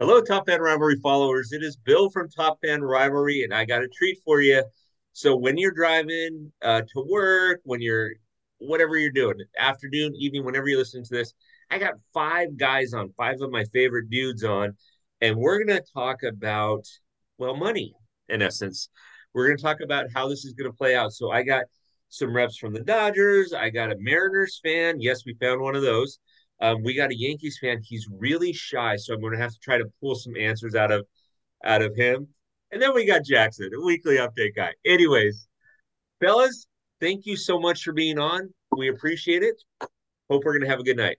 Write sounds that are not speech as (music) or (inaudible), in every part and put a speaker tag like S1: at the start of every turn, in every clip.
S1: Hello, Top Fan Rivalry followers. It is Bill from Top Fan Rivalry, and I got a treat for you. So when you're driving uh, to work, when you're whatever you're doing, afternoon, evening, whenever you listen to this, I got five guys on, five of my favorite dudes on, and we're going to talk about well, money in essence. We're going to talk about how this is going to play out. So I got some reps from the Dodgers. I got a Mariners fan. Yes, we found one of those. Um, we got a Yankees fan. He's really shy, so I'm going to have to try to pull some answers out of out of him. And then we got Jackson, a weekly update guy. Anyways, fellas, thank you so much for being on. We appreciate it. Hope we're going to have a good night.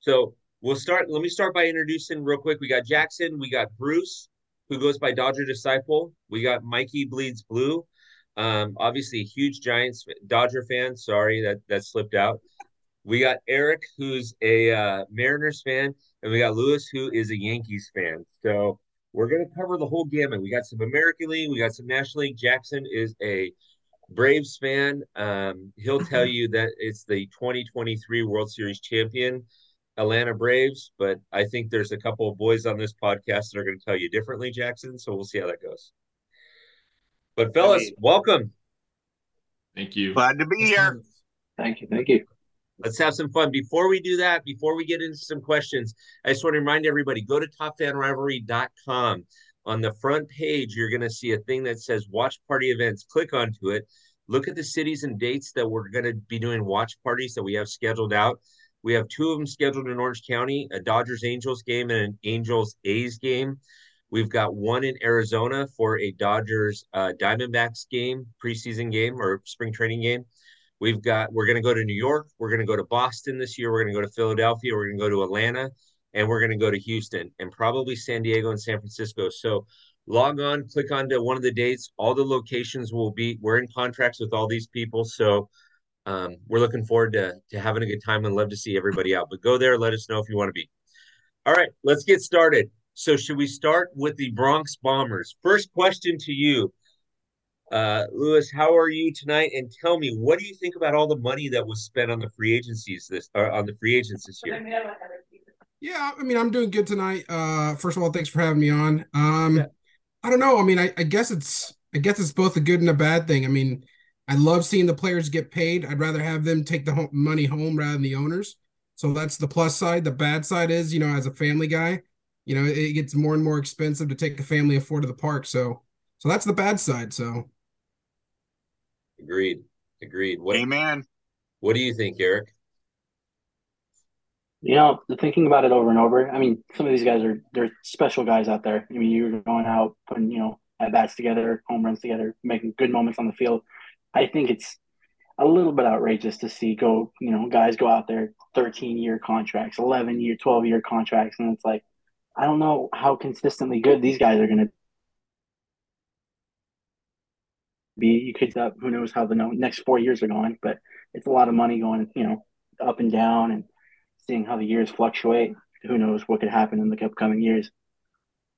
S1: So we'll start. Let me start by introducing real quick. We got Jackson. We got Bruce, who goes by Dodger Disciple. We got Mikey Bleeds Blue. Um, obviously, huge Giants Dodger fan. Sorry that that slipped out. We got Eric, who's a uh, Mariners fan, and we got Luis, who is a Yankees fan. So we're going to cover the whole gamut. We got some American League, we got some National League. Jackson is a Braves fan. Um, he'll tell you that it's the 2023 World Series champion, Atlanta Braves. But I think there's a couple of boys on this podcast that are going to tell you differently, Jackson. So we'll see how that goes. But fellas, I mean, welcome.
S2: Thank you.
S3: Glad to be here.
S4: Thank you. Thank you.
S1: Let's have some fun. Before we do that, before we get into some questions, I just want to remind everybody go to topfanrivalry.com. On the front page, you're going to see a thing that says watch party events. Click onto it. Look at the cities and dates that we're going to be doing watch parties that we have scheduled out. We have two of them scheduled in Orange County a Dodgers Angels game and an Angels A's game. We've got one in Arizona for a Dodgers uh, Diamondbacks game, preseason game or spring training game. We've got we're going to go to New York, we're going to go to Boston this year, we're going to go to Philadelphia, we're going to go to Atlanta, and we're going to go to Houston and probably San Diego and San Francisco. So log on, click on to one of the dates. All the locations will be. We're in contracts with all these people, so um, we're looking forward to to having a good time and love to see everybody out. But go there, let us know if you want to be. All right, let's get started. So should we start with the Bronx Bombers? First question to you, uh, Luis. How are you tonight? And tell me, what do you think about all the money that was spent on the free agencies this uh, on the free agents this year?
S5: Yeah, I mean, I'm doing good tonight. Uh, first of all, thanks for having me on. Um, yeah. I don't know. I mean, I, I guess it's I guess it's both a good and a bad thing. I mean, I love seeing the players get paid. I'd rather have them take the home, money home rather than the owners. So that's the plus side. The bad side is, you know, as a family guy, you know, it gets more and more expensive to take a family of four to the park. So, so that's the bad side. So,
S1: agreed, agreed. What,
S3: Amen.
S1: What do you think, Eric?
S4: You know, thinking about it over and over. I mean, some of these guys are they're special guys out there. I mean, you're going out putting you know at bats together, home runs together, making good moments on the field. I think it's a little bit outrageous to see go you know guys go out there 13 year contracts 11 year 12 year contracts and it's like I don't know how consistently good these guys are going to be. You could, uh, who knows how the next four years are going, but it's a lot of money going, you know, up and down and seeing how the years fluctuate. Who knows what could happen in the upcoming years.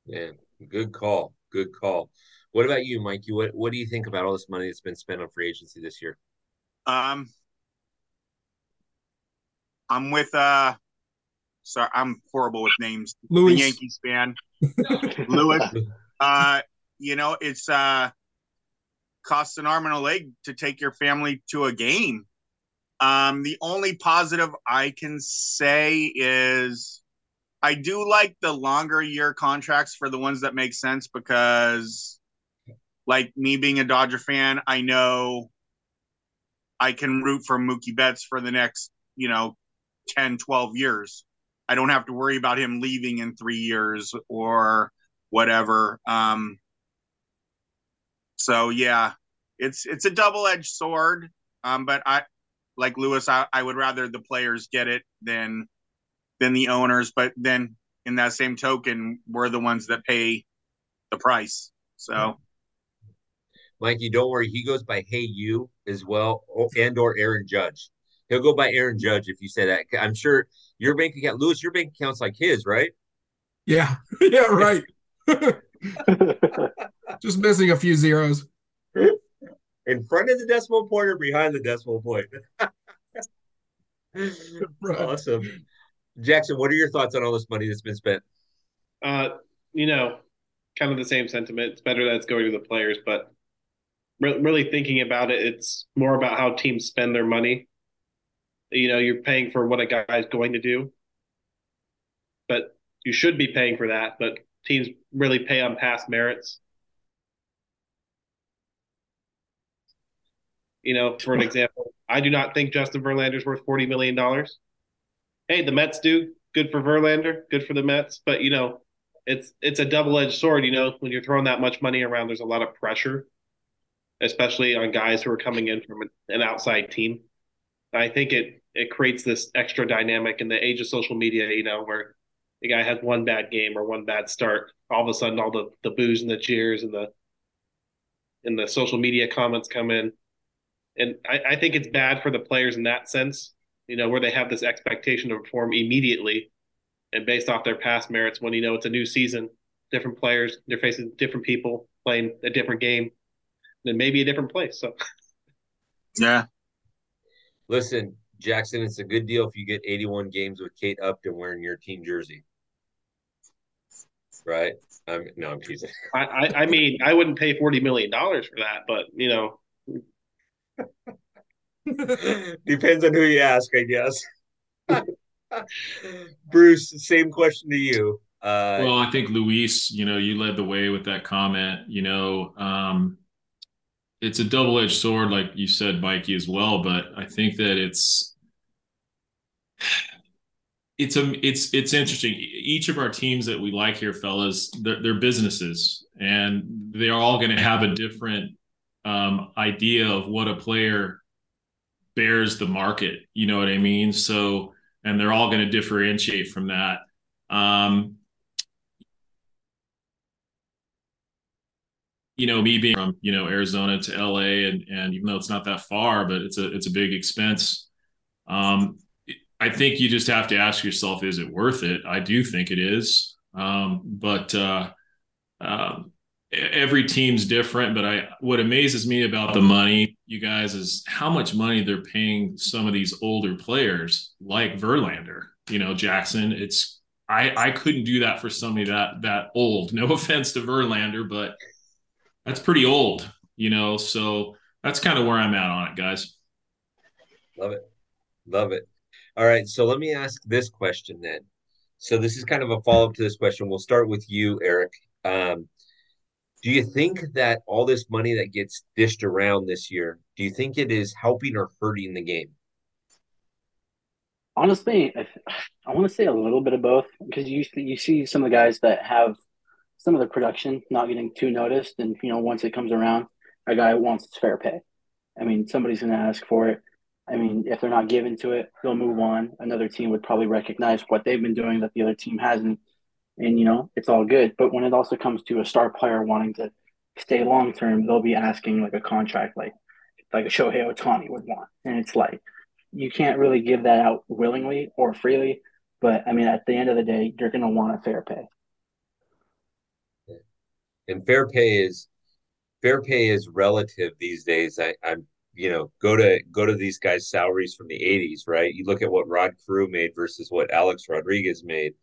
S1: Yeah, good call. Good call. What about you, Mikey? What What do you think about all this money that's been spent on free agency this year?
S3: Um, I'm with uh Sorry, I'm horrible with names.
S5: Louis.
S3: The Yankees fan. (laughs) Lewis. Uh, you know, it's uh costs an arm and a leg to take your family to a game. Um, the only positive I can say is I do like the longer year contracts for the ones that make sense because like me being a Dodger fan, I know I can root for Mookie Betts for the next, you know, 10, 12 years. I don't have to worry about him leaving in three years or whatever. Um, so yeah, it's it's a double edged sword. Um, but I like Luis, I, I would rather the players get it than than the owners. But then in that same token, we're the ones that pay the price. So
S1: Mikey, don't worry, he goes by Hey You as well, and or Aaron Judge. He'll go by Aaron Judge if you say that. I'm sure your bank account, Luis, your bank account's like his, right?
S5: Yeah. (laughs) Yeah, right. (laughs) Just missing a few zeros.
S1: In front of the decimal point or behind the decimal point? (laughs) awesome. Jackson, what are your thoughts on all this money that's been spent?
S6: Uh, you know, kind of the same sentiment. It's better that it's going to the players, but re- really thinking about it, it's more about how teams spend their money. You know, you're paying for what a guy's going to do, but you should be paying for that. But teams really pay on past merits. You know, for an example, I do not think Justin Verlander's worth forty million dollars. Hey, the Mets do. Good for Verlander. Good for the Mets. But you know, it's it's a double edged sword. You know, when you're throwing that much money around, there's a lot of pressure, especially on guys who are coming in from an outside team. I think it it creates this extra dynamic in the age of social media. You know, where the guy has one bad game or one bad start, all of a sudden all the the boos and the cheers and the and the social media comments come in and I, I, think it's bad for the players in that sense, you know, where they have this expectation to perform immediately and based off their past merits when you know it's a new season, different players, they're facing different people playing a different game, and maybe a different place. So
S3: yeah.
S1: Listen, Jackson, it's a good deal if you get 81 games with Kate Upton wearing your team jersey. Right? I'm no, I'm teasing. (laughs)
S6: I, I, I mean, I wouldn't pay forty million dollars for that, but you know, (laughs)
S1: Depends on who you ask, I guess. (laughs) Bruce, same question to you.
S2: Uh, well, I think Luis, you know, you led the way with that comment. You know, um, it's a double edged sword, like you said, Mikey, as well. But I think that it's it's a it's it's interesting. Each of our teams that we like here, fellas, they're, they're businesses, and they're all going to have a different um, idea of what a player bears the market. You know what I mean? So, and they're all going to differentiate from that. Um, you know, me being from you know Arizona to LA, and and even though it's not that far, but it's a it's a big expense. Um, I think you just have to ask yourself, is it worth it? I do think it is, um, but uh, um, every team's different, but I what amazes me about the money, you guys, is how much money they're paying some of these older players like Verlander. You know, Jackson. It's I I couldn't do that for somebody that that old. No (laughs) offense to Verlander, but that's pretty old. You know, so that's kind of where I'm at on it, guys.
S1: Love it, love it. All right, so let me ask this question then. So this is kind of a follow up to this question. We'll start with you, Eric. Um, do you think that all this money that gets dished around this year, do you think it is helping or hurting the game?
S4: Honestly, I, I want to say a little bit of both because you you see some of the guys that have some of the production not getting too noticed, and you know once it comes around, a guy wants its fair pay. I mean, somebody's going to ask for it. I mean, if they're not given to it, they'll move on. Another team would probably recognize what they've been doing that the other team hasn't and you know it's all good. But when it also comes to a star player wanting to stay long term, they'll be asking like a contract like like a Shohei Ohtani would want, and it's like you can't really give that out willingly or freely. But I mean, at the end of the day, you're going to want a fair pay.
S1: And fair pay is fair pay is relative these days. I, I'm you know go to go to these guys' salaries from the '80s, right? You look at what Rod Carew made versus what Alex Rodriguez made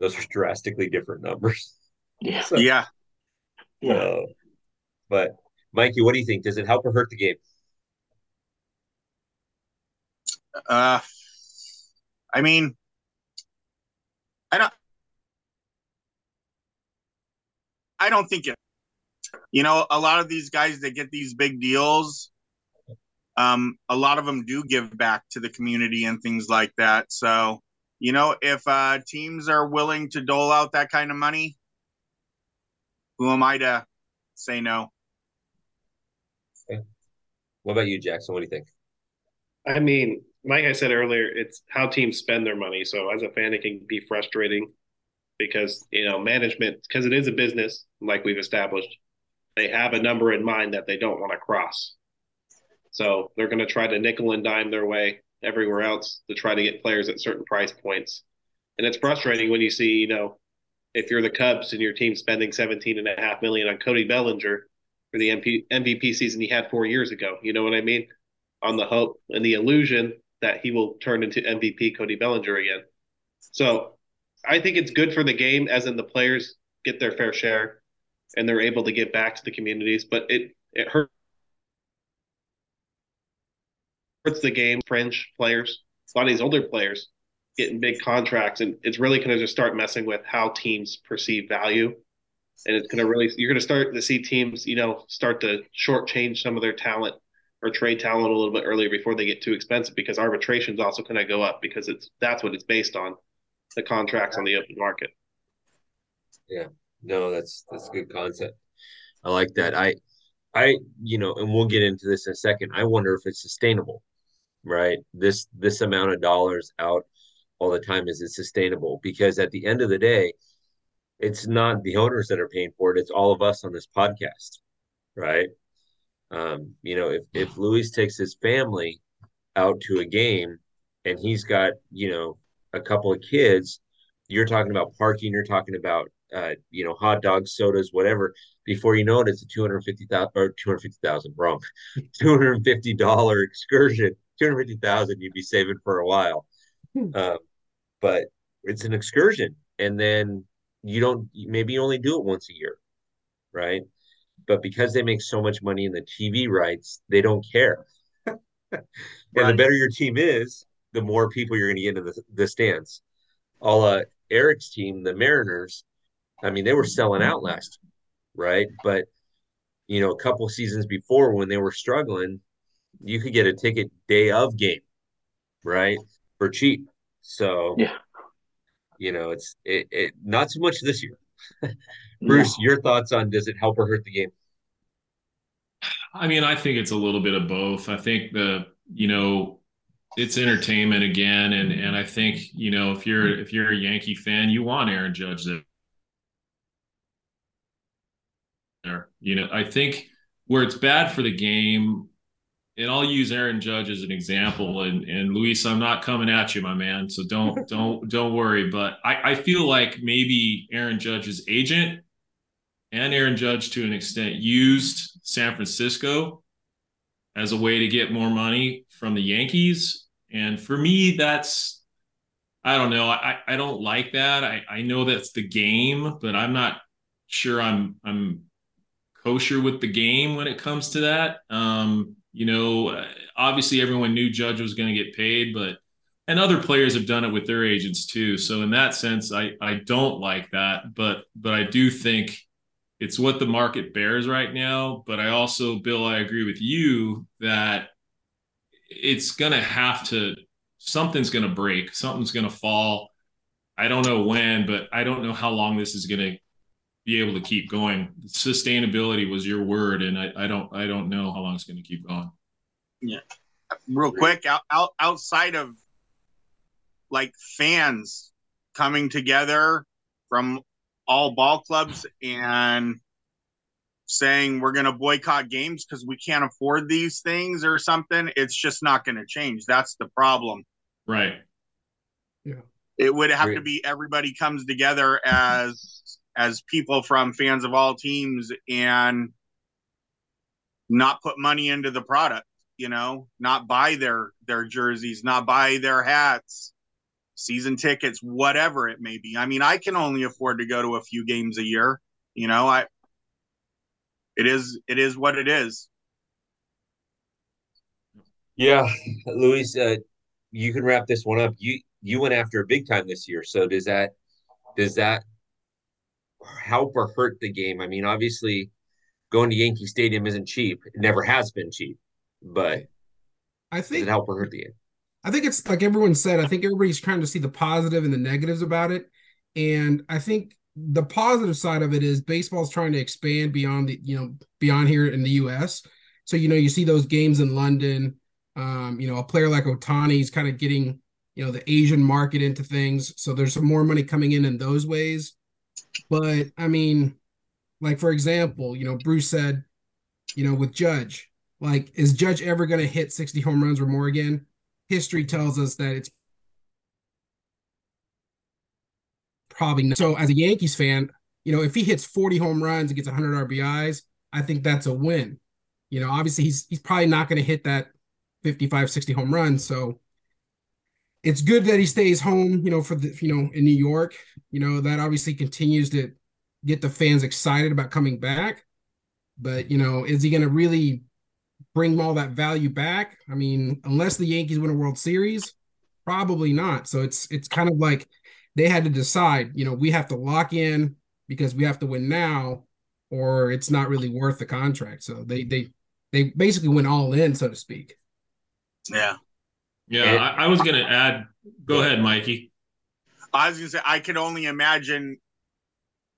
S1: those are drastically different numbers. (laughs)
S4: Yeah.
S3: So, yeah.
S4: Yeah. Uh,
S1: but Mikey, what do you think? Does it help or hurt the game?
S3: Uh, I mean, I don't. I don't think it. You know, a lot of these guys that get these big deals, um, a lot of them do give back to the community and things like that. So, you know, if uh, teams are willing to dole out that kind of money, who am I to say no?
S1: Okay. What about you, Jackson? What do you think?
S6: I mean, like I said earlier, it's how teams spend their money. So as a fan, it can be frustrating because you know management, because it is a business, like we've established, they have a number in mind that they don't want to cross. So they're going to try to nickel and dime their way everywhere else to try to get players at certain price points. And it's frustrating when you see, you know, if you're the Cubs and your team spending 17 and a half million on Cody Bellinger for the MP, MVP season he had four years ago, you know what I mean? On the hope and the illusion that he will turn into MVP Cody Bellinger again. So I think it's good for the game, as in the players get their fair share and they're able to get back to the communities. But it it hurts the game. Fringe players, a lot of these older players getting big contracts, and it's really going to just start messing with how teams perceive value. And it's going to really, you're going to start to see teams, you know, start to shortchange some of their talent or trade talent a little bit earlier before they get too expensive because arbitration is also going to go up because it's that's what it's based on the contracts on the open market.
S1: Yeah, no, that's that's a good concept. I like that. I, I, you know, and we'll get into this in a second. I wonder if it's sustainable, right? This this amount of dollars out all the time is it sustainable? Because at the end of the day, it's not the owners that are paying for it; it's all of us on this podcast, right? Um, you know, if if Luis takes his family out to a game and he's got you know a couple of kids, you're talking about parking, you're talking about uh, you know hot dogs, sodas, whatever. Before you know it, it's a two hundred fifty thousand or two hundred fifty thousand wrong, (laughs) two hundred fifty dollar excursion. Two hundred fifty thousand you'd be saving for a while, um, but it's an excursion, and then you don't maybe you only do it once a year, right? But because they make so much money in the TV rights, they don't care. (laughs) and right. the better your team is, the more people you're going to get into the, the stands. All uh, Eric's team, the Mariners, I mean, they were selling out last, right? But you know, a couple seasons before when they were struggling, you could get a ticket day of game, right, for cheap. So
S4: yeah,
S1: you know, it's it, it not so much this year. (laughs) Bruce, no. your thoughts on does it help or hurt the game?
S2: I mean, I think it's a little bit of both. I think the you know it's entertainment again, and and I think you know if you're if you're a Yankee fan, you want Aaron Judge there. You know, I think where it's bad for the game, and I'll use Aaron Judge as an example. And and Luis, I'm not coming at you, my man. So don't (laughs) don't don't worry. But I, I feel like maybe Aaron Judge's agent and Aaron Judge to an extent used San Francisco as a way to get more money from the Yankees. And for me, that's I don't know. I, I don't like that. I, I know that's the game, but I'm not sure I'm I'm kosher with the game when it comes to that. Um, you know, obviously everyone knew Judge was going to get paid, but and other players have done it with their agents too. So in that sense, I I don't like that, but but I do think it's what the market bears right now. But I also, Bill, I agree with you that it's going to have to, something's going to break, something's going to fall. I don't know when, but I don't know how long this is going to be able to keep going. Sustainability was your word, and I, I don't I don't know how long it's going to keep going.
S3: Yeah, real quick, out, out outside of like fans coming together from all ball clubs and saying we're going to boycott games because we can't afford these things or something, it's just not going to change. That's the problem.
S2: Right.
S5: Yeah.
S3: It would have Great. to be everybody comes together as as people from fans of all teams and not put money into the product, you know, not buy their their jerseys, not buy their hats, season tickets, whatever it may be. I mean, I can only afford to go to a few games a year. You know, I it is it is what it is.
S1: Yeah, Luis, uh, you can wrap this one up. You you went after a big time this year, so does that does that help or hurt the game? I mean, obviously, going to Yankee Stadium isn't cheap. It never has been cheap, but
S5: I think
S1: does it help or hurt the game?
S5: I think it's like everyone said. I think everybody's trying to see the positive and the negatives about it, and I think the positive side of it is baseball's trying to expand beyond the you know beyond here in the U.S. So you know you see those games in London. Um, you know, a player like Ohtani is kind of getting you know the Asian market into things. So there's some more money coming in in those ways. But I mean, like for example, you know, Bruce said, you know, with Judge, like, is Judge ever going to hit 60 home runs or more again? History tells us that it's probably not. So as a Yankees fan, you know, if he hits 40 home runs and gets 100 RBIs, I think that's a win. You know, obviously he's he's probably not going to hit that 55 60 home run. so it's good that he stays home, you know, for the you know in New York. You know that obviously continues to get the fans excited about coming back. But you know, is he going to really bring all that value back? I mean, unless the Yankees win a World Series, probably not. So it's it's kind of like they had to decide. You know, we have to lock in because we have to win now, or it's not really worth the contract. So they they they basically went all in, so to speak.
S3: Yeah.
S2: Yeah, I, I was going to add. Go ahead, Mikey.
S3: I was gonna say I could only imagine,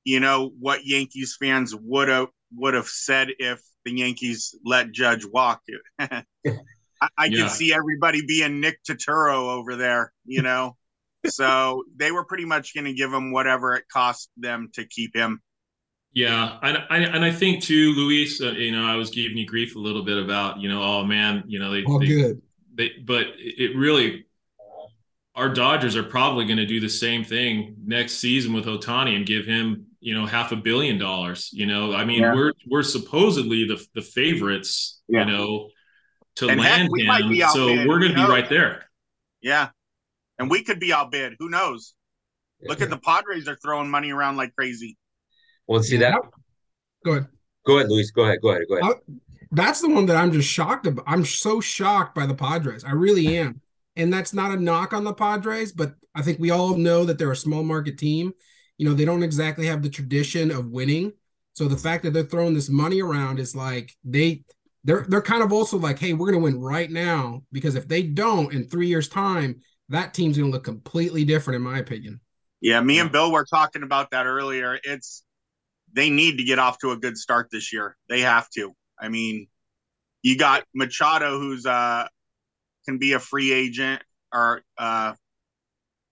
S3: you know, what Yankees fans would have would have said if the Yankees let Judge walk. (laughs) I, I
S2: Yeah.
S3: could see everybody being Nick Turturro over there, you (laughs) know. so they were pretty much going to give him whatever it cost them to keep him.
S2: Yeah, I, I, and I think too, Luis. Uh, you know, I was giving you grief a little bit about, you know, oh man, you know, they,
S5: All
S2: they,
S5: good.
S2: they but it really, our Dodgers are probably going to do the same thing next season with Ohtani and give him, you know, half a billion dollars. You know, I mean,
S3: Yeah.
S2: we're we're supposedly the the favorites,
S3: Yeah.
S2: you know, to
S3: And heck,
S2: land
S3: we
S2: him. So
S3: outbid.
S2: we're going to be right there.
S3: Yeah. And we could be outbid. Who knows? Look at the Padres are throwing money around like crazy.
S1: Well, see that.
S5: Go ahead.
S1: Go ahead, Luis. Go ahead. Go ahead. Go ahead.
S5: Uh, that's the one that I'm just shocked about. I'm so shocked by the Padres. I really am. And that's not a knock on the Padres, but I think we all know that they're a small market team. You know, they don't exactly have the tradition of winning. So the fact that they're throwing this money around is like they they're they're kind of also like, hey, we're gonna win right now because if they don't in three years' time, that team's gonna look completely different, in my opinion.
S3: Yeah, me and Bill were talking about that earlier. It's they need to get off to a good start this year. They have to. I mean, you got Machado who's uh can be a free agent or uh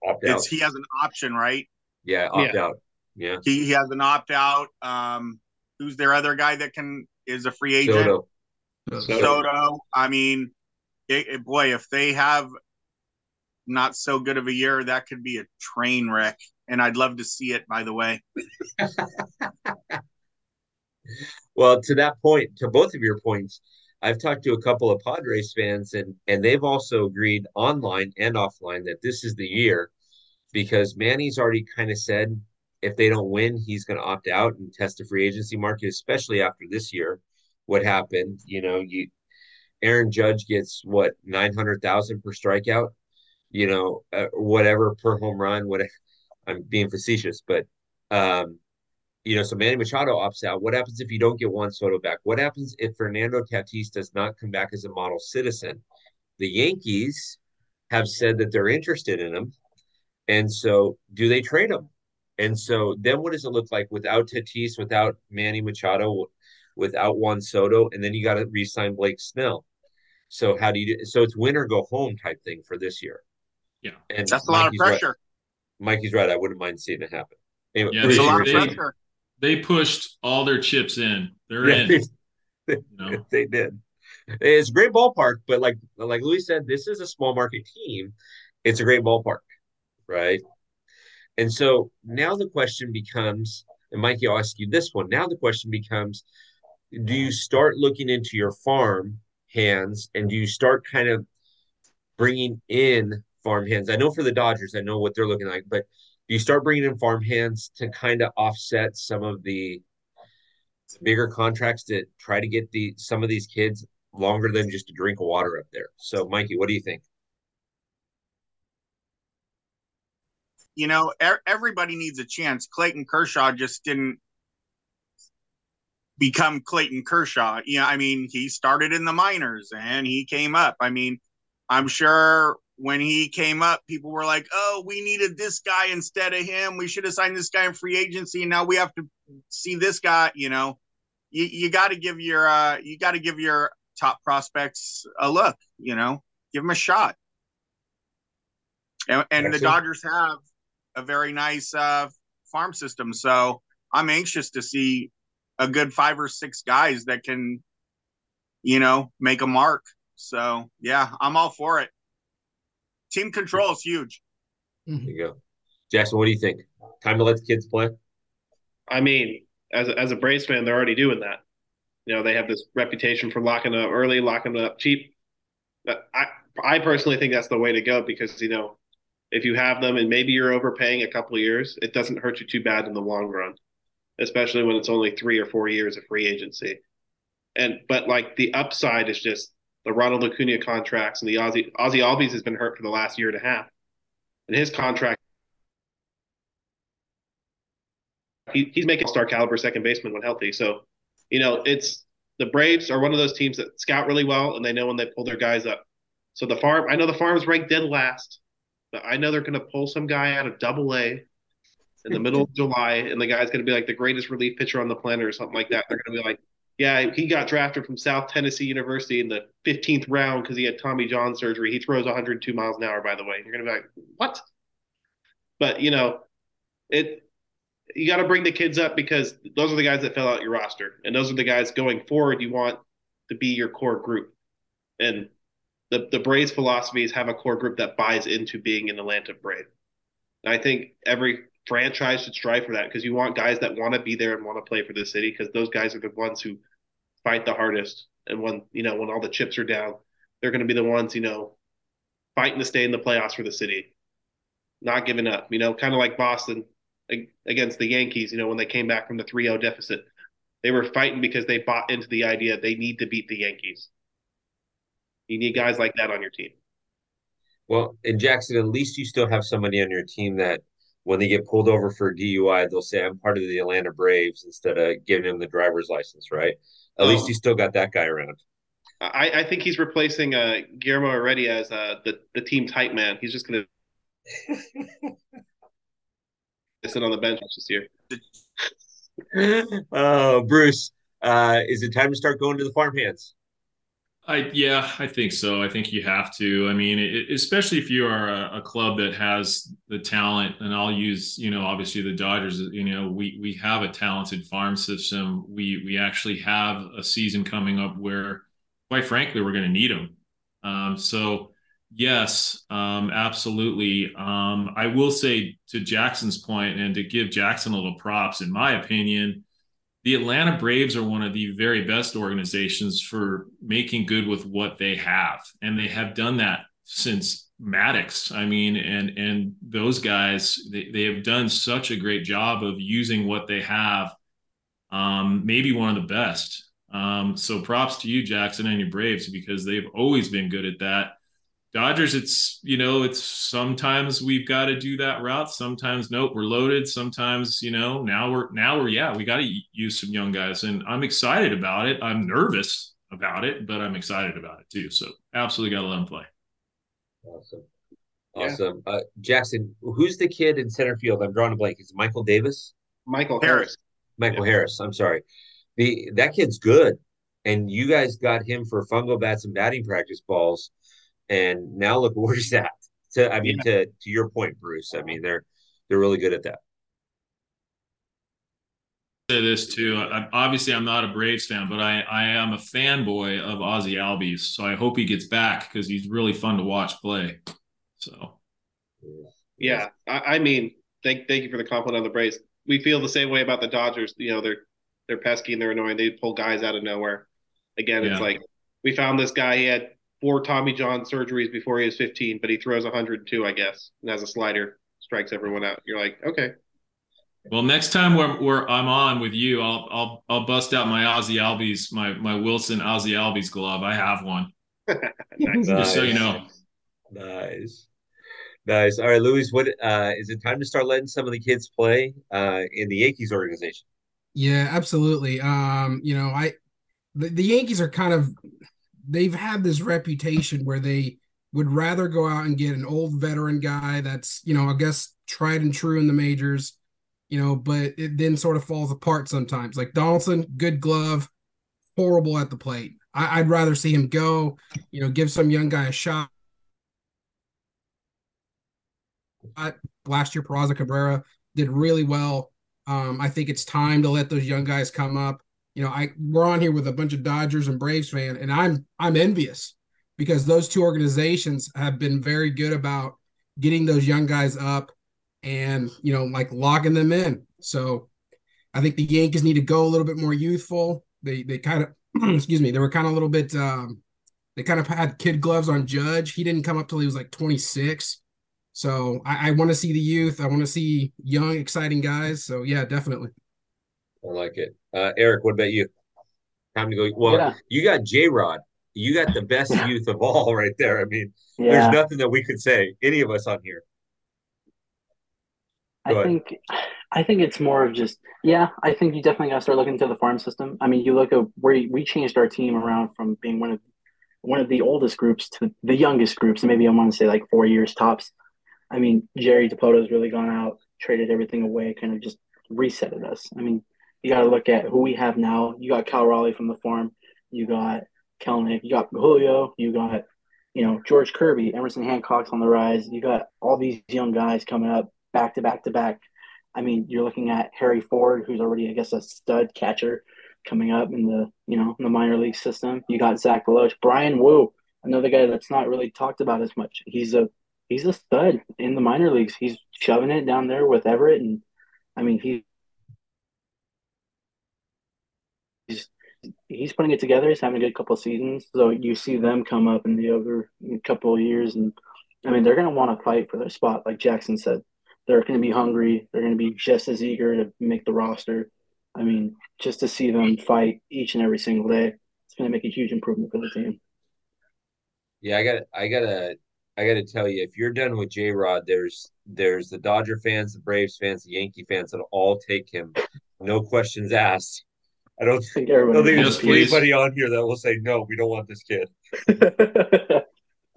S1: Opt out.
S3: it's he has an option, right?
S1: Yeah, opt out. Yeah.
S3: He he has an opt out. Um who's their other guy that can is a free agent?
S1: Soto.
S5: So,
S3: Soto. I mean, it, it- boy, if they have not so good of a year, that could be a train wreck. And I'd love to see it, by the way. (laughs)
S1: Well, to that point, to both of your points, I've talked to a couple of Padres fans, and and they've also agreed online and offline that this is the year because Manny's already kind of said if they don't win, he's going to opt out and test the free agency market, especially after this year. What happened? You know, you Aaron Judge gets what nine hundred thousand per strikeout, you know, uh, whatever per home run. What (laughs) I'm being facetious, but um, you know, so Manny Machado opts out. What happens if you don't get Juan Soto back? What happens if Fernando Tatis does not come back as a model citizen? The Yankees have said that they're interested in him. And so do they trade him? And so then what does it look like without Tatis, without Manny Machado, without Juan Soto? And then you got to re sign Blake Snell. So how do you do? So it's win or go home type thing for this year.
S2: Yeah.
S1: And
S3: That's a lot of
S1: Mikey's right.
S3: pressure.
S1: Mikey's right. I wouldn't mind seeing it happen. Anyway,
S2: Yeah,
S3: There's a
S2: they-
S3: lot of
S2: they-
S3: pressure.
S2: They pushed all their chips in. They're
S1: Yeah,
S2: in.
S1: they,
S2: You (laughs) know?
S1: they did. It's a great ballpark, but like like Louis said, this is a small market team. It's a great ballpark, right? And so now the question becomes, and Mikey, I'll ask you this one. Now the question becomes, do you start looking into your farm hands and do you start kind of bringing in farm hands? I know for the Dodgers, I know what they're looking like, but do you start bringing in farm hands to kind of offset some of the bigger contracts to try to get the some of these kids longer than just a drink of water up there? So, Mikey, what do you think?
S3: You know, er- everybody needs a chance. Clayton Kershaw just didn't become Clayton Kershaw. Yeah, I mean, he started in the minors and he came up. I mean, I'm sure when he came up, people were like, "Oh, we needed this guy instead of him. We should have signed this guy in free agency. And now we have to see this guy." You know, you you got to give your uh, you got to give your top prospects a look. You know, give them a shot. And, and the Dodgers have a very nice uh, farm system, so I'm anxious to see a good five or six guys that can, you know, make a mark. So yeah, I'm all for it. Team control is huge.
S1: There you go. Jackson, what do you think? Time to let the kids play?
S6: I mean, as a, as a Braves fan, they're already doing that. You know, they have this reputation for locking up early, locking up cheap. But I I personally think that's the way to go because you know if you have them and maybe you're overpaying a couple years, it doesn't hurt you too bad in the long run, especially when it's only three or four years of free agency. And but like the upside is just the Ronald Acuna contracts and the Ozzy Ozzy Albies has been hurt for the last year and a half, and his contract. He, he's making star caliber second baseman when healthy. So, you know, it's the Braves are one of those teams that scout really well and they know when they pull their guys up. So the farm, I know the farm's ranked dead last, I know they're going to pull some guy out of Double A in the middle of (laughs) July, and the guy's going to be like the greatest relief pitcher on the planet or something like that. They're going to be like, yeah, he got drafted from South Tennessee University in the 15th round because he had Tommy John surgery. He throws 102 miles an hour, by the way. You're going to be like, what? But, you know, it you got to bring the kids up because those are the guys that fill out your roster. And those are the guys going forward you want to be your core group. And the, the Braves philosophy is have a core group that buys into being an Atlanta Brave. And I think every franchise should strive for that because you want guys that want to be there and want to play for the city because those guys are the ones who fight the hardest. And when you know when all the chips are down, they're going to be the ones you know fighting to stay in the playoffs for the city, not giving up. You know, kind of like Boston against the Yankees. You know, when they came back from the 3-0 deficit, they were fighting because they bought into the idea they need to beat the Yankees. You need guys like that on your team.
S1: Well, in Jackson, at least you still have somebody on your team that when they get pulled over for DUI, they'll say, I'm part of the Atlanta Braves instead of giving him the driver's license, right? At oh. least you still got that guy around.
S6: I, I think he's replacing uh, Guillermo already as uh, the, the team type man. He's just going (laughs) to sit on the bench this year. (laughs)
S1: oh, Bruce, uh, is it time to start going to the farm hands?
S2: I yeah, I think so. I think you have to. I mean, it, especially if you are a, a, club that has the talent, and I'll use you know obviously the Dodgers. You know, we we have a talented farm system. We we actually have a season coming up where, quite frankly, we're going to need them. Um, so yes, um, absolutely. Um, I will say to Jackson's point, and to give Jackson a little props, in my opinion the Atlanta Braves are one of the very best organizations for making good with what they have, and they have done that since Maddux. I mean, and and those guys they, they have done such a great job of using what they have. Um, maybe one of the best. Um, so props to you, Jackson, and your Braves because they've always been good at that. Dodgers, it's you know, it's sometimes we've got to do that route. Sometimes nope, we're loaded. Sometimes you know, now we're now we're yeah, we got to use some young guys, and I'm excited about it. I'm nervous about it, but I'm excited about it too. So absolutely got to let them play.
S1: Awesome, awesome. Yeah. Uh, Jackson, who's the kid in center field? I'm drawing a blank. Is Michael Davis?
S6: Michael Harris.
S1: Michael yeah. Harris. I'm sorry. The that kid's good, and you guys got him for fungo bats and batting practice balls and now look where he's at. To I mean, yeah. to to your point, Bruce. I mean, they're they're really good at that.
S2: Say this too. I, obviously, I'm not a Braves fan, but I I am a fanboy of Ozzy Albies. So I hope he gets back because he's really fun to watch play. So,
S6: yeah, I, I mean, thank thank you for the compliment on the Braves. We feel the same way about the Dodgers. You know, they're they're pesky and they're annoying. They pull guys out of nowhere. Again, it's like we found this guy. He had four Tommy John surgeries before he was 15, but he throws 102, I guess, and has a slider, strikes everyone out. You're like, okay.
S2: Well, next time we're, we're I'm on with you, I'll I'll I'll bust out my Ozzy Albies, my my Wilson Ozzy Albies glove. I have one. (laughs) nice. Just so you know.
S1: Nice. Nice. All right, Luis, what uh is it time to start letting some of the kids play uh in the Yankees organization?
S5: Yeah, absolutely. Um, you know, I the, the Yankees are kind of they've had this reputation where they would rather go out and get an old veteran guy that's you know I guess tried and true in the majors, you know, but it then sort of falls apart sometimes. Like Donaldson, good glove, horrible at the plate. I, would rather see him go, you know, give some young guy a shot. Last year, Peraza Cabrera did really well. Um, I think it's time to let those young guys come up you know, I we're on here with a bunch of Dodgers and Braves fan, and I'm I'm envious because those two organizations have been very good about getting those young guys up and you know like locking them in. So I think the Yankees need to go a little bit more youthful. They they kind of (clears throat) excuse me, they were kind of a little bit um they kind of had kid gloves on Judge. He didn't come up till he was like 26. So I, I want to see the youth. I want to see young, exciting guys. So yeah, definitely.
S1: I like it. Uh, Eric, what about you? Time to go. Well, yeah. you got J Rod. You got the best (laughs) youth of all right there. I mean, yeah. there's nothing that we could say, any of us on here.
S4: Go I ahead. think I think it's more of just yeah. I think you definitely got to start looking into the farm system. I mean, you look at where we changed our team around from being one of one of the oldest groups to the youngest groups, maybe I want to say like four years tops. I mean, Jerry Dipoto's really gone out, traded everything away, kind of just resetted us. I mean, you got to look at who we have now. You got Cal Raleigh from the farm. You got Kelenic. You got Julio. You got, you know, George Kirby, Emerson Hancock's on the rise. You got all these young guys coming up back to back to back. I mean, you're looking at Harry Ford, who's already, I guess, a stud catcher coming up in the, you know, in the minor league system. You got Zach Loach, Bryan Woo, another guy that's not really talked about as much. He's a he's a stud in the minor leagues. He's shoving it down there with Everett, and I mean, he, he's he's putting it together. He's having a good couple of seasons. So you see them come up in the over couple of years, and I mean, they're going to want to fight for their spot, like Jackson said they're going to be hungry. They're going to be just as eager to make the roster. I mean, just to see them fight each and every single day, it's going to make a huge improvement for the team.
S1: Yeah, I got, I gotta, I gotta tell you, if you're done with J Rod, there's, there's the Dodger fans, the Braves fans, the Yankee fans that'll all take him, no questions asked. I don't think, I don't think there's anybody on here that will say no. We don't want this kid. (laughs)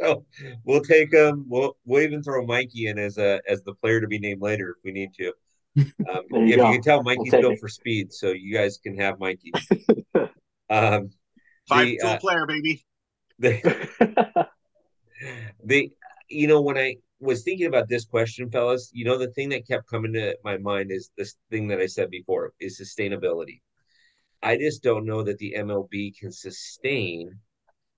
S1: so we'll take him. We'll we'll even throw Mikey in as a as the player to be named later if we need to. (laughs) Um, you if you can tell, Mikey's we'll built it. for speed, so you guys can have Mikey. (laughs)
S3: um, Five the, uh, player, baby.
S1: The, the you know when I was thinking about this question, fellas, you know the thing that kept coming to my mind is this thing that I said before is sustainability. I just don't know that the MLB can sustain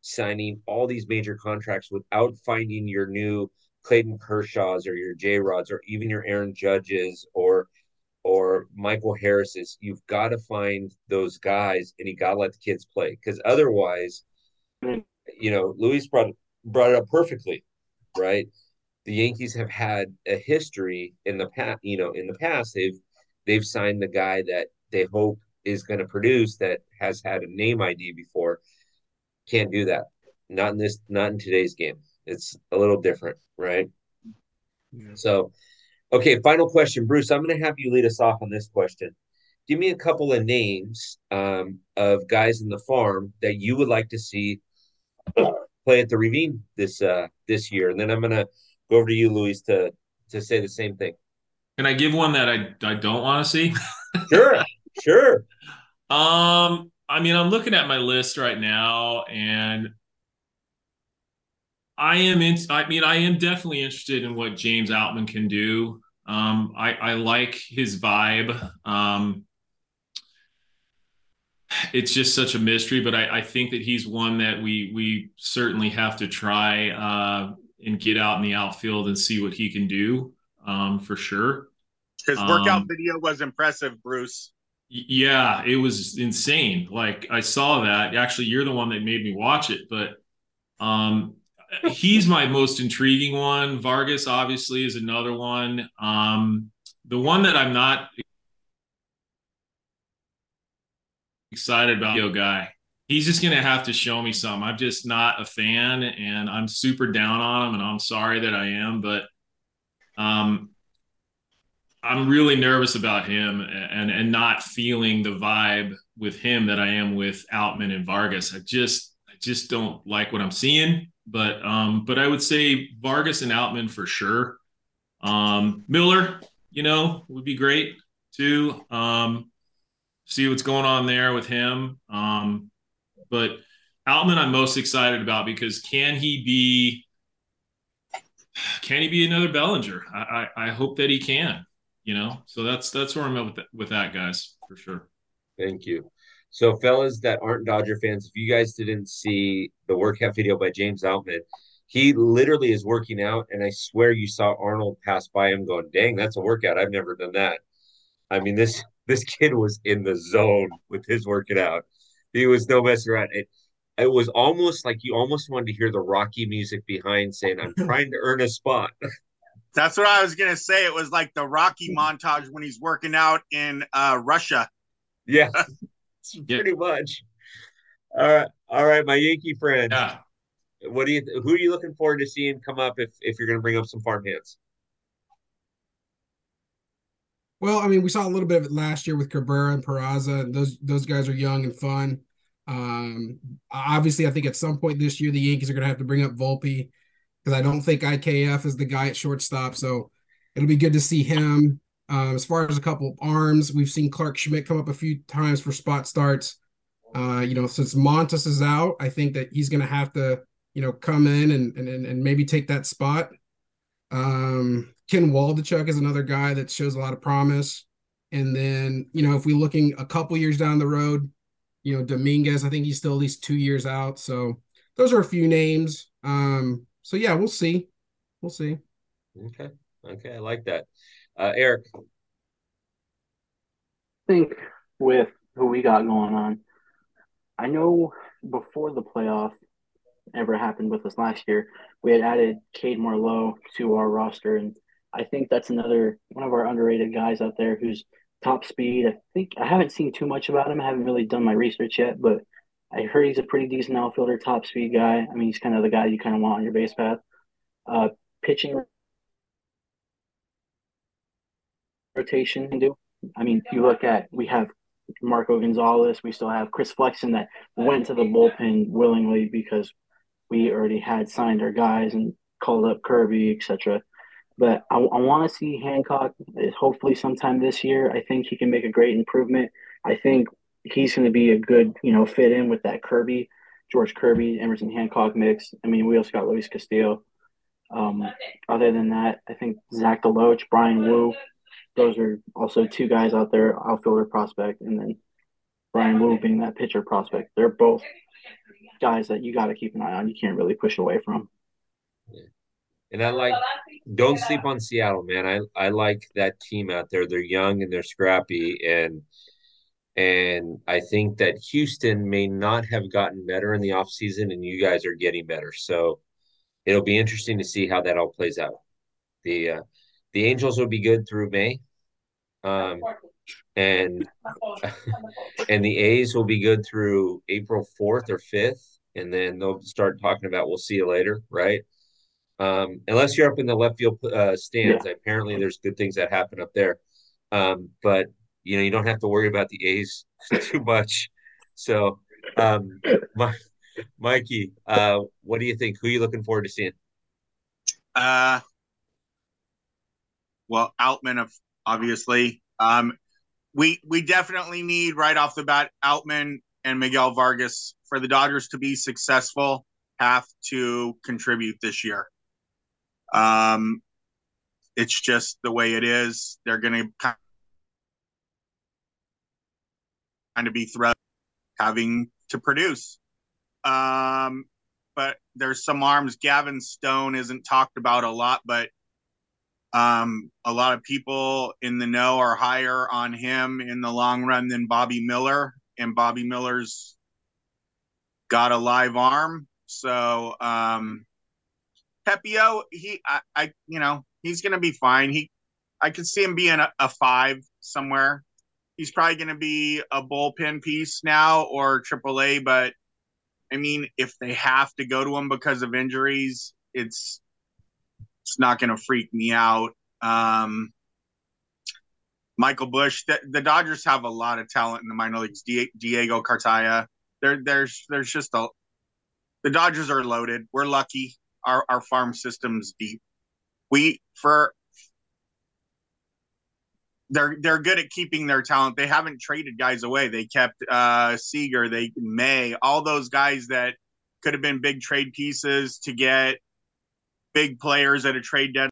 S1: signing all these major contracts without finding your new Clayton Kershaws or your J Rods or even your Aaron Judges or or Michael Harris's. You've got to find those guys and you got to let the kids play because otherwise, mm. you know, Luis brought brought it up perfectly, right? The Yankees have had a history in the past. You know, in the past they've they've signed the guy that they hope is going to produce that has had a name ID before can't do that. Not in this, not in today's game. It's a little different, right? Yeah. So, okay, final question, Bruce. I'm going to have you lead us off on this question. Give me a couple of names um, of guys in the farm that you would like to see (clears throat) play at the Ravine this uh, this year, and then I'm going to go over to you, Luis, to to say the same thing.
S2: Can I give one that I I don't want to see?
S1: sure, (laughs) sure.
S2: Um, I mean, I'm looking at my list right now, and I am in. I mean, I am definitely interested in what James Outman can do. Um, I, I like his vibe. Um, it's just such a mystery, but I, I, think that he's one that we we certainly have to try uh, and get out in the outfield and see what he can do um, for sure.
S3: His workout um, video was impressive, Bruce.
S2: Yeah, it was insane. Like I saw that. Actually, you're the one that made me watch it, but um he's my most intriguing one. Vargas obviously is another one. Um the one that I'm not excited about yo guy. He's just gonna have to show me something. I'm just not a fan and I'm super down on him and I'm sorry that I am, but um I'm really nervous about him and and not feeling the vibe with him that I am with Outman and Vargas. I just I just don't like what I'm seeing. But um, but I would say Vargas and Outman for sure. Um, Miller, you know, would be great too. Um, see what's going on there with him. Um, but Outman, I'm most excited about because can he be? Can he be another Bellinger? I, I, I hope that he can you know? So that's that's where i'm at with that, with that guys for sure.
S1: Thank you. So fellas that aren't dodger fans if you guys didn't see the workout video by james outman he literally is working out and i swear you saw arnold pass by him going dang that's a workout. I've never done that. I mean this this kid was in the zone with his working out. He was no mess around. It it was almost like you almost wanted to hear the rocky music behind saying i'm (laughs) trying to earn a spot (laughs)
S3: That's what I was gonna say. It was like the Rocky montage when he's working out in uh, Russia. (laughs)
S1: Yeah, pretty much. All right, all right, my Yankee friend.
S2: Yeah.
S1: What do you? Who are you looking forward to seeing come up if if you're going to bring up some farm hands?
S5: Well, I mean, we saw a little bit of it last year with Cabrera and Peraza, and those those guys are young and fun. Um, obviously, I think at some point this year the Yankees are going to have to bring up Volpe because I don't think IKF is the guy at shortstop. So it'll be good to see him. Um, as far as a couple of arms, we've seen Clarke Schmidt come up a few times for spot starts. Uh, you know, since Montas is out, I think that he's going to have to, you know, come in and, and and maybe take that spot. Um, Ken Waldichuk is another guy that shows a lot of promise. And then, you know, if we're looking a couple years down the road, you know, Dominguez, I think he's still at least two years out. So those are a few names. Um, so yeah, we'll see. We'll see.
S1: Okay. Okay. I like that. Uh, Eric.
S4: I think with who we got going on, I know before the playoff ever happened with us last year, we had added Cade Marlowe to our roster. And I think that's another one of our underrated guys out there who's top speed. I think I haven't seen too much about him. I haven't really done my research yet, but I heard he's a pretty decent outfielder, top speed guy. I mean, he's kind of the guy you kind of want on your base path. Uh, pitching rotation can do. I mean, you look at, we have Marco Gonzales, we still have Chris Flexen that went to the bullpen willingly because we already had signed our guys and called up Kirby, etc. But I, I want to see Hancock hopefully sometime this year. I think he can make a great improvement. I think he's going to be a good, you know, fit in with that Kirby, George Kirby, Emerson Hancock mix. I mean, we also got Luis Castillo. Um, other than that, I think Zach DeLoach, Bryan Woo, those are also two guys out there, outfielder prospect, and then Bryan Woo being that pitcher prospect. They're both guys that you got to keep an eye on. You can't really push away from.
S1: And I like don't sleep on Seattle, man. I I like that team out there. They're young and they're scrappy and and I think that Houston may not have gotten better in the offseason and you guys are getting better. So it'll be interesting to see how that all plays out. The uh, the Angels will be good through May. Um and (laughs) and the A's will be good through April 4th or 5th and then they'll start talking about we'll see you later, right? Um, unless you're up in the left field uh, stands, yeah. apparently there's good things that happen up there. Um, but you know, you don't have to worry about the A's (laughs) too much. So, um, (laughs) my, Mikey, uh, what do you think? Who are you looking forward to seeing?
S3: Uh, well, Outman, of obviously. Um, we we definitely need right off the bat Outman and Miguel Vargas for the Dodgers to be successful. Have to contribute this year. Um, it's just the way it is. They're going to kind of be throughout having to produce. Um, but there's some arms. Gavin Stone isn't talked about a lot, but um, a lot of people in the know are higher on him in the long run than Bobby Miller, and Bobby Miller's got a live arm. So um, Pepiot, he, I, I, you know, he's to be fine. He, I could see him being a, a five somewhere. He's probably going to be a bullpen piece now or AAA, but I mean, if they have to go to him because of injuries, it's it's not going to freak me out. Um, Michael Busch, the, the, Dodgers have a lot of talent in the minor leagues. Diego Cartaya, there, there's there's just a the Dodgers are loaded. We're lucky our, our farm system's deep. We for they're they're good at keeping their talent. They haven't traded guys away. They kept uh Seager, they May, all those guys that could have been big trade pieces to get big players at a trade deadline.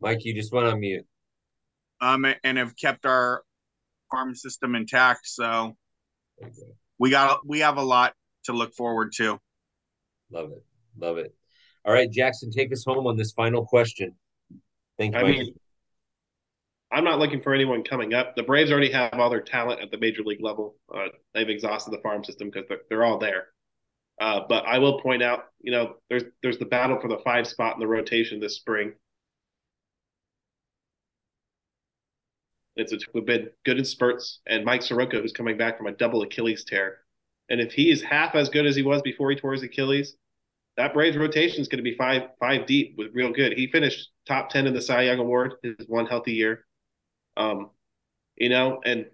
S1: Mike, you just went on mute.
S3: Um, and have kept our farm system intact. So we got we have a lot to look forward to.
S1: Love it. Love it. All right, Jackson, take us home on this final question. Thank you. I mean,
S6: I'm not looking for anyone coming up. The Braves already have all their talent at the major league level. Uh, they've exhausted the farm system because they're, they're all there. Uh, but I will point out, you know, there's there's the battle for the five spot in the rotation this spring. It's a, been good in spurts, and Mike Soroka, who's coming back from a double Achilles tear, and if he is half as good as he was before he tore his Achilles, that Braves rotation is going to be five five deep with real good. He finished top ten in the Cy Young Award his one healthy year. Um, you know, and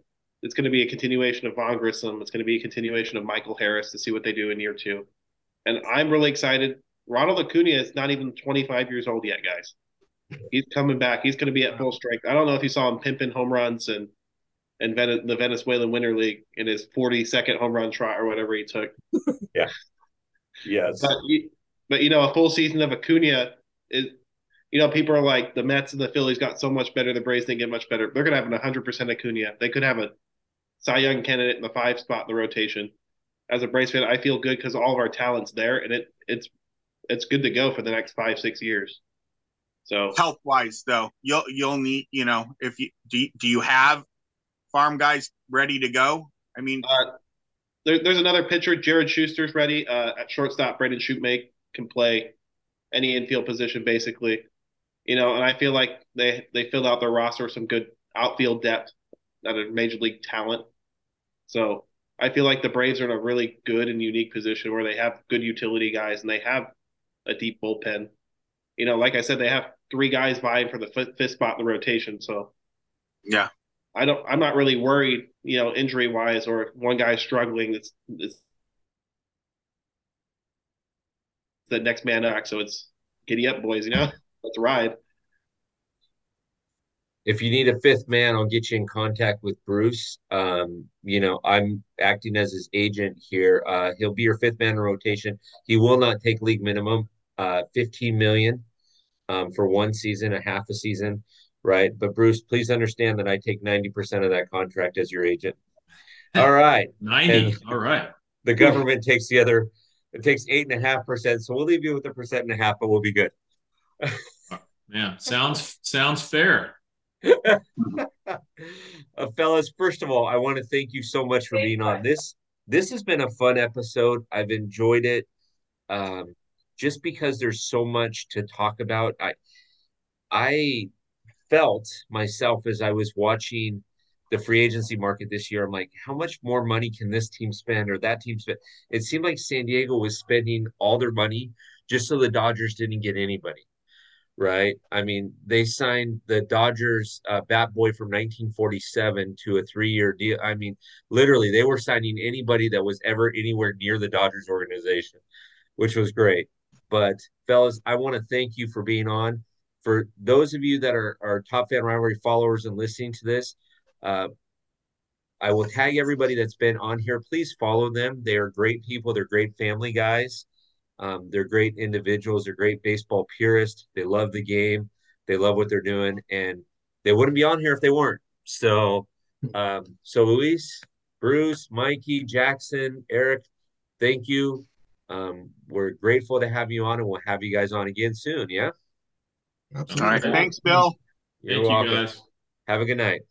S6: it's going to be a continuation of Vaughn Grissom. It's going to be a continuation of Michael Harris to see what they do in year two. And I'm really excited. Ronald Acuna is not even 25 years old yet, guys. He's coming back. He's going to be at full strength. I don't know if you saw him pimping home runs and and Ven- the Venezuelan Winter League in his 42nd home run trot or whatever he took. (laughs)
S1: yeah. Yes.
S6: But, but you know, a full season of Acuna is you know, people are like the Mets and the Phillies got so much better, the Braves didn't get much better. They're gonna have an 100% Acuna. They could have a Cy Young candidate in the five spot in the rotation. As a Braves fan, I feel good because all of our talent's there, and it it's it's good to go for the next five six years. So
S3: health wise, though, you'll you'll need you know if you do you, do you have farm guys ready to go? I mean,
S6: uh, there, there's another pitcher, Jared Schuster's ready uh, at shortstop. Brandon Shewmake can play any infield position basically, you know, and I feel like they they filled out their roster with some good outfield depth, not a major league talent. So I feel like the Braves are in a really good and unique position where they have good utility guys and they have a deep bullpen. You know, like I said, they have three guys vying for the fifth spot in the rotation. So,
S3: yeah,
S6: I don't. I'm not really worried, you know, injury wise, or if one guy's struggling. It's it's the next man up. So it's giddy up, boys. You know, (laughs) let's ride
S1: if you need a fifth man, I'll get you in contact with Bruce. Um, you know, I'm acting as his agent here. Uh, he'll be your fifth man in rotation. He will not take league minimum, uh, 15 million um, for one season, a half a season, right? But Bruce, please understand that I take 90% of that contract as your agent. (laughs) All right.
S2: 90. And All right.
S1: The government takes the other, it takes eight and a half percent. So we'll leave you with a percent and a half, but we'll be good. (laughs)
S2: yeah. Sounds, sounds fair. (laughs)
S1: uh, fellas, first of all, I want to thank you so much for being on this. This has been a fun episode. I've enjoyed it. Um, just because there's so much to talk about. I I felt myself as I was watching the free agency market this year. I'm like, how much more money can this team spend or that team spend? It seemed like San Diego was spending all their money just so the Dodgers didn't get anybody right? I mean, they signed the Dodgers uh, bat boy from 1947 to a three year deal. I mean, literally, they were signing anybody that was ever anywhere near the Dodgers organization, which was great. But, fellas, I want to thank you for being on. For those of you that are, are top fan rivalry followers and listening to this, uh, I will tag everybody that's been on here. Please follow them. They are great people. They're great family guys. Um, they're great individuals. They're great baseball purists. They love the game. They love what they're doing, and they wouldn't be on here if they weren't. So, um, so Luis, Bruce, Mikey, Jackson, Eric, thank you. Um, we're grateful to have you on, and we'll have you guys on again soon. Yeah.
S3: Absolutely. All right. Thanks, Bill.
S1: You're thank welcome. You guys. Have a good night.